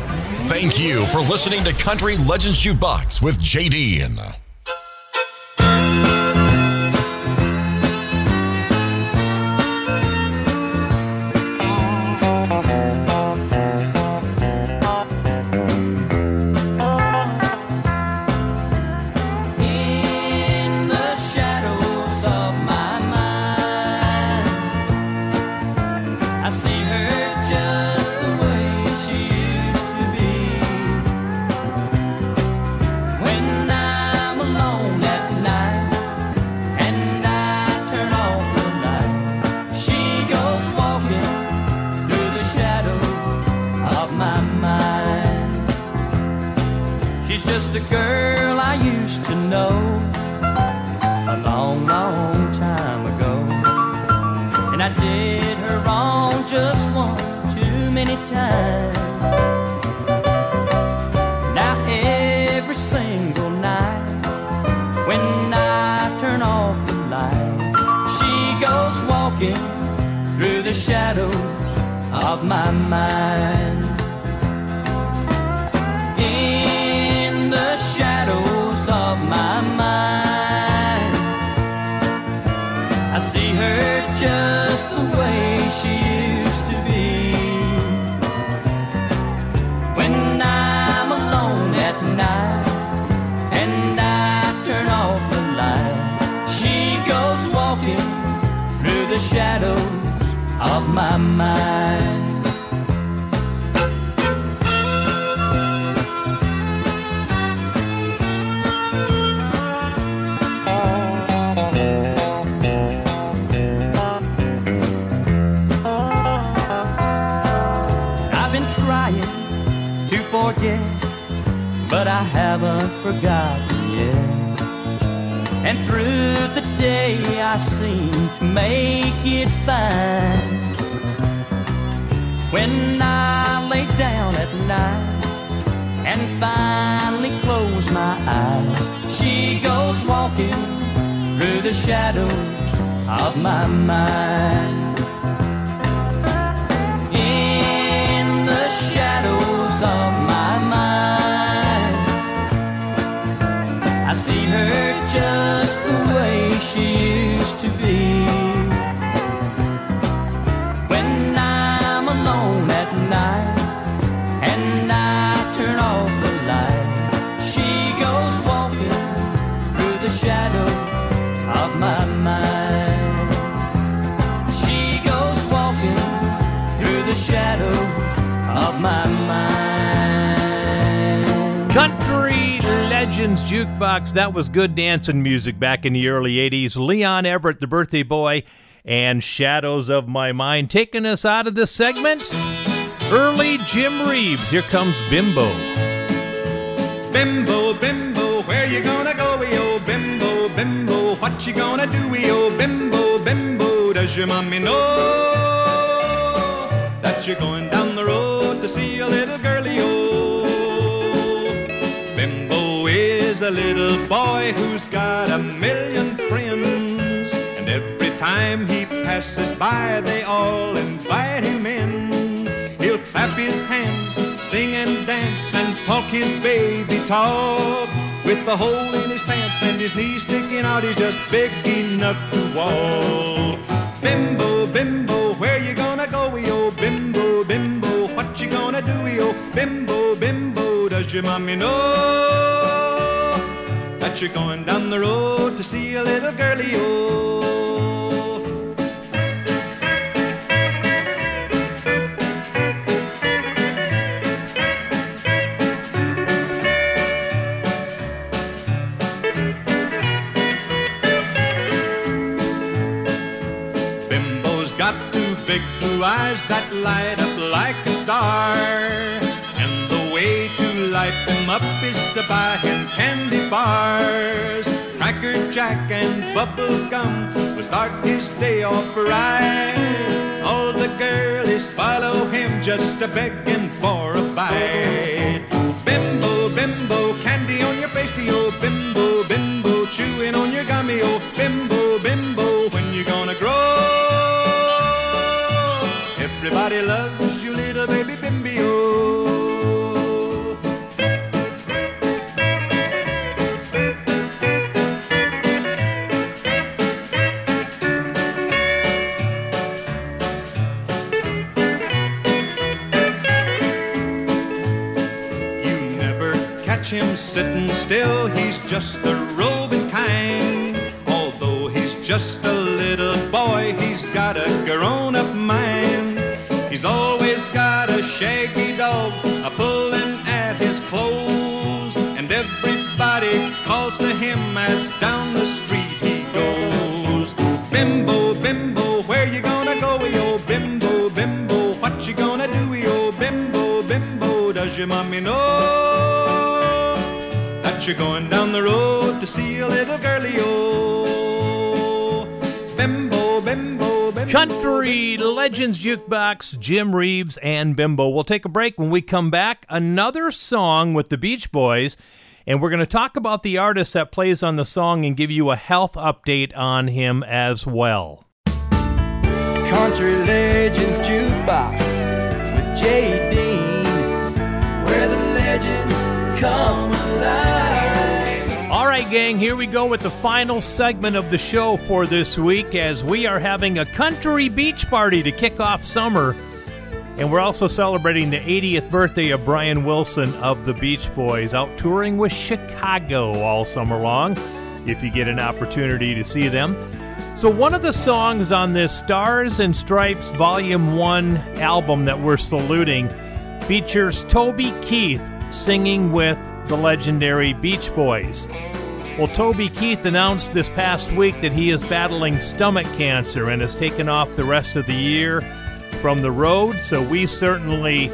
Thank you for listening to Country Legends Jukebox with JD. Just a girl I used to know a long, long time ago. And I did her wrong just one too many times. Now every single night when I turn off the light, she goes walking through the shadows of my mind. Forgotten yet. And through the day, I seem to make it fine. When I lay down at night and finally close my eyes, she goes walking through the shadows of my mind. Just the way she used to be. Jukebox. That was good dancing music back in the early 80s. Leon Everette, the birthday boy, and Shadows of My Mind. Taking us out of this segment, early Jim Reeves. Here comes Bimbo. Bimbo, bimbo, where you gonna go, yo? Bimbo, bimbo, what you gonna do, yo? Bimbo, bimbo, does your mommy know that you're going down the road to see a little girlie, a little boy who's got a million friends, and every time he passes by, they all invite him in. He'll clap his hands, sing and dance, and talk his baby talk. With the hole in his pants and his knees sticking out, he's just big enough to walk. Bimbo, bimbo, where you gonna go, yo? Bimbo, bimbo, what you gonna do, yo? Bimbo, bimbo, does your mommy know you're going down the road to see a little girlie, oh. Bimbo's got two big blue eyes that light up like a star. To buy him candy bars. Cracker Jack and bubble gum will start his day off right. All the girlies follow him just a begging for a bite. Bimbo, bimbo, candy on your facey, oh bimbo, bimbo, chewing on your gummy, oh bimbo, bimbo, when you gonna grow? Everybody loves sitting still, he's just a roving kind. Although he's just a little boy, he's got a grown up mind. He's always got a shaggy dog a pulling at his clothes, and everybody calls to him as down the street he goes. Bimbo, bimbo, where you gonna go, yo? Bimbo, bimbo, what you gonna do, yo? Bimbo, bimbo, does your mommy know you're going down the road to see a little girlie, yo? Oh. Bimbo, bimbo, bimbo. Country Legends Jukebox, Jim Reeves, and Bimbo. We'll take a break. When we come back, another song with the Beach Boys, and we're going to talk about the artist that plays on the song and give you a health update on him as well. Country Legends Jukebox with Jay Dean, where the legends come alive. All right, gang, here we go with the final segment of the show for this week as we are having a country beach party to kick off summer. And we're also celebrating the 80th birthday of Brian Wilson of the Beach Boys, out touring with Chicago all summer long, if you get an opportunity to see them. So, one of the songs on this Stars and Stripes Volume 1 album that we're saluting features Toby Keith singing with the legendary Beach Boys. Well, Toby Keith announced this past week that he is battling stomach cancer and has taken off the rest of the year from the road, so we certainly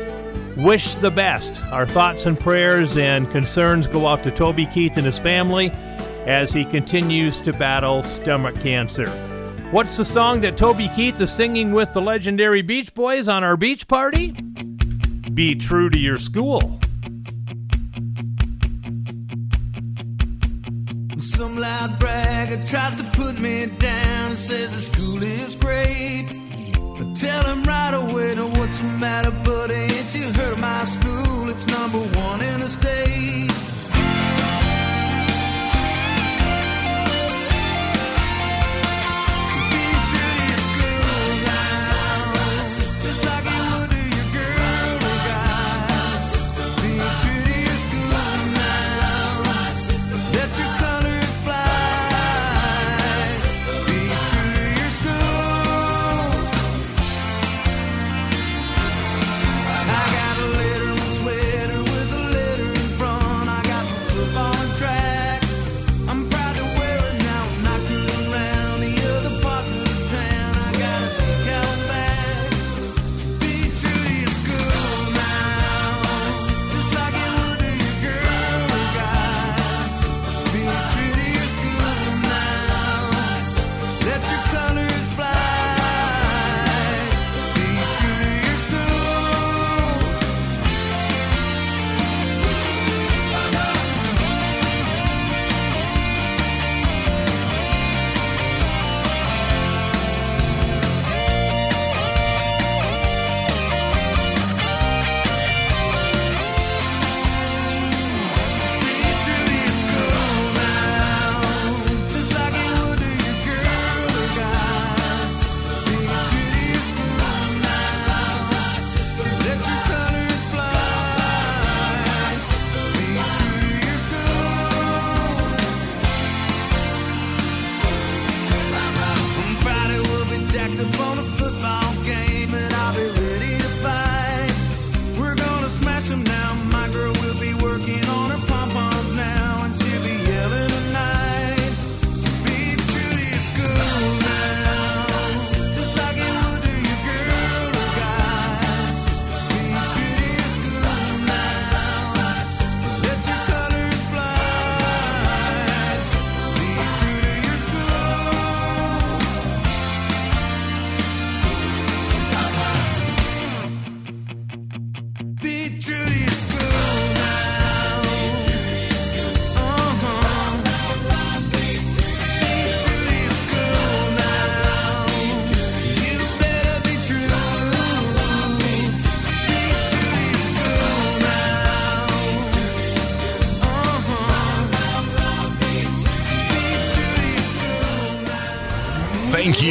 wish the best. Our thoughts and prayers and concerns go out to Toby Keith and his family as he continues to battle stomach cancer. What's the song that Toby Keith is singing with the legendary Beach Boys on our beach party? Be true to your school. Tries to put me down and says the school is great. But tell him right away, now what's the matter, buddy? Ain't you heard of my school? It's number one in the state.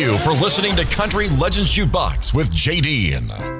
You for listening to Country Legends Jukebox with JD.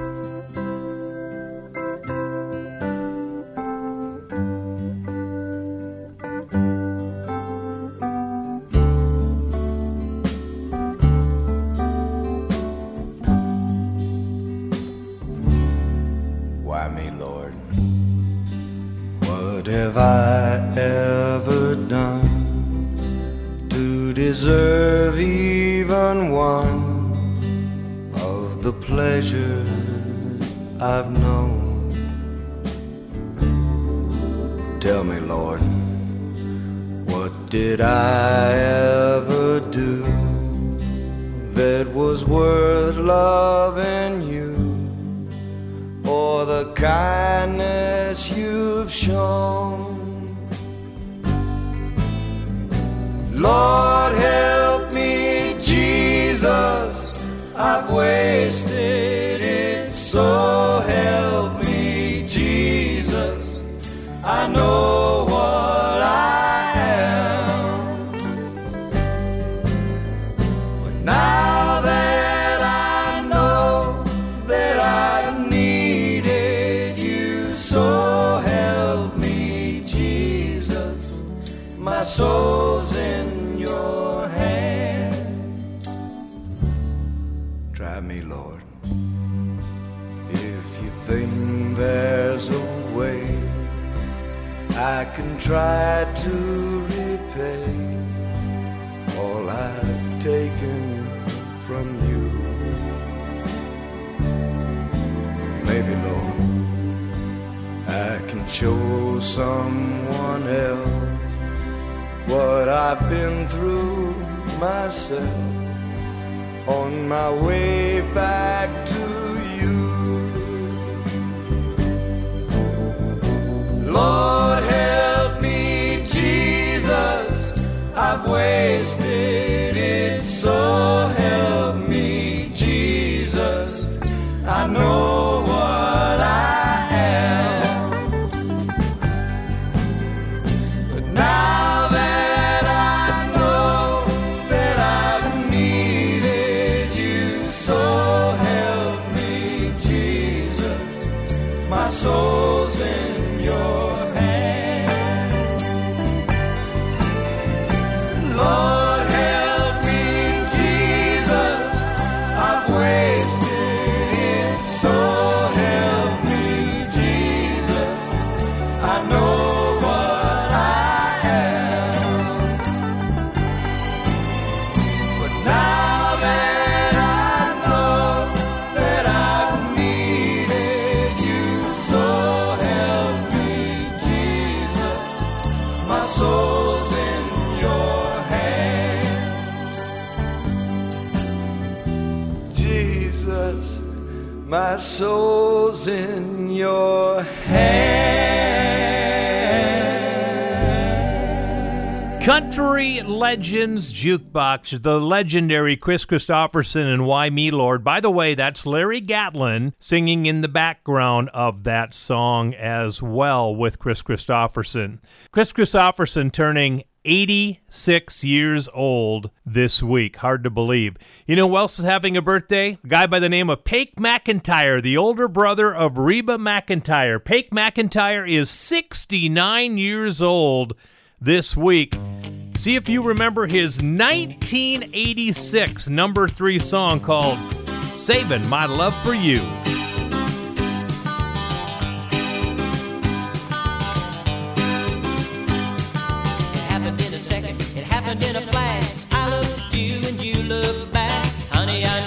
Jesus, my soul's in your hands. Country Legends Jukebox, the legendary Kris Kristofferson and Why Me Lord. By the way, that's Larry Gatlin singing in the background of that song as well with Kris Kristofferson. Kris Kristofferson turning 86 years old this week. Hard to believe. You know who else is having a birthday? A guy by the name of Pake McEntire, the older brother of Reba McEntire. Pake McEntire is 69 years old this week. See if you remember his 1986 number three song called Saving My Love for You. Happened in a flash. I looked at you and you looked back. Honey, I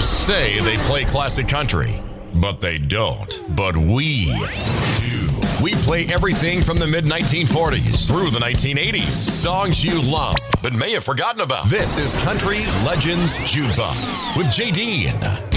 say they play classic country, but they don't. But we do. We play everything from the mid 1940s through the 1980s. Songs you love but may have forgotten about. This is Country Legends Jukebox with Jay Dean.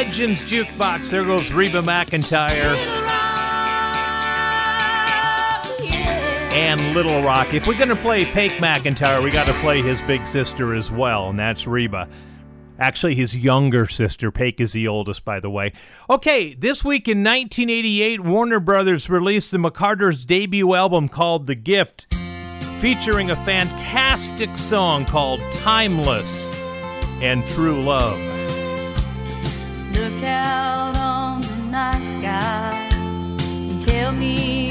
Legends Jukebox. There goes Reba McEntire. And Little Rock. If we're going to play Pake McEntire, we got to play his big sister as well, and that's Reba. Actually, his younger sister. Pake is the oldest, by the way. Okay, this week in 1988, Warner Brothers released the McCarters' debut album called The Gift, featuring a fantastic song called Timeless and True Love look out on the night sky and tell me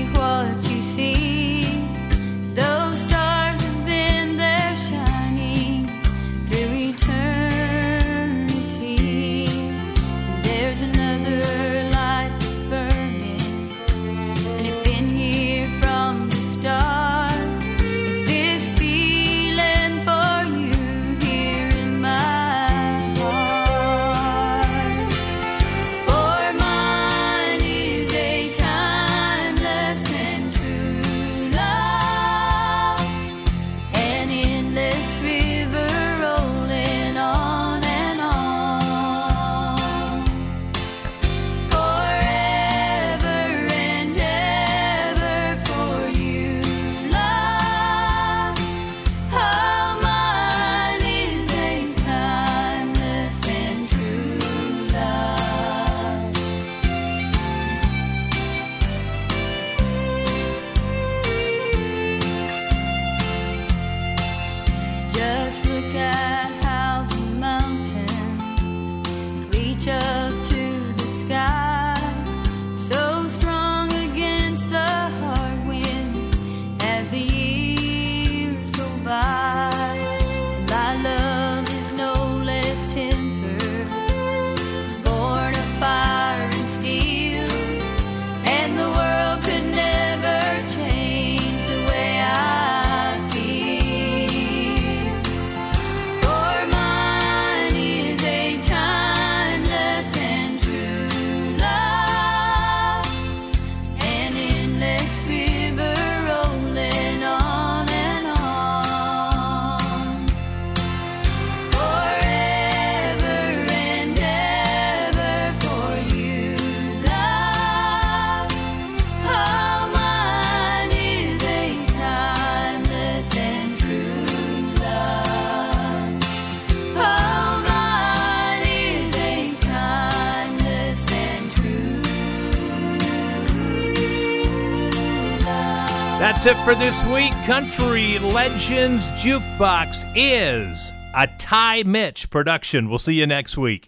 That's it for this week. Country Legends Jukebox is a Ty Mitch production. We'll see you next week.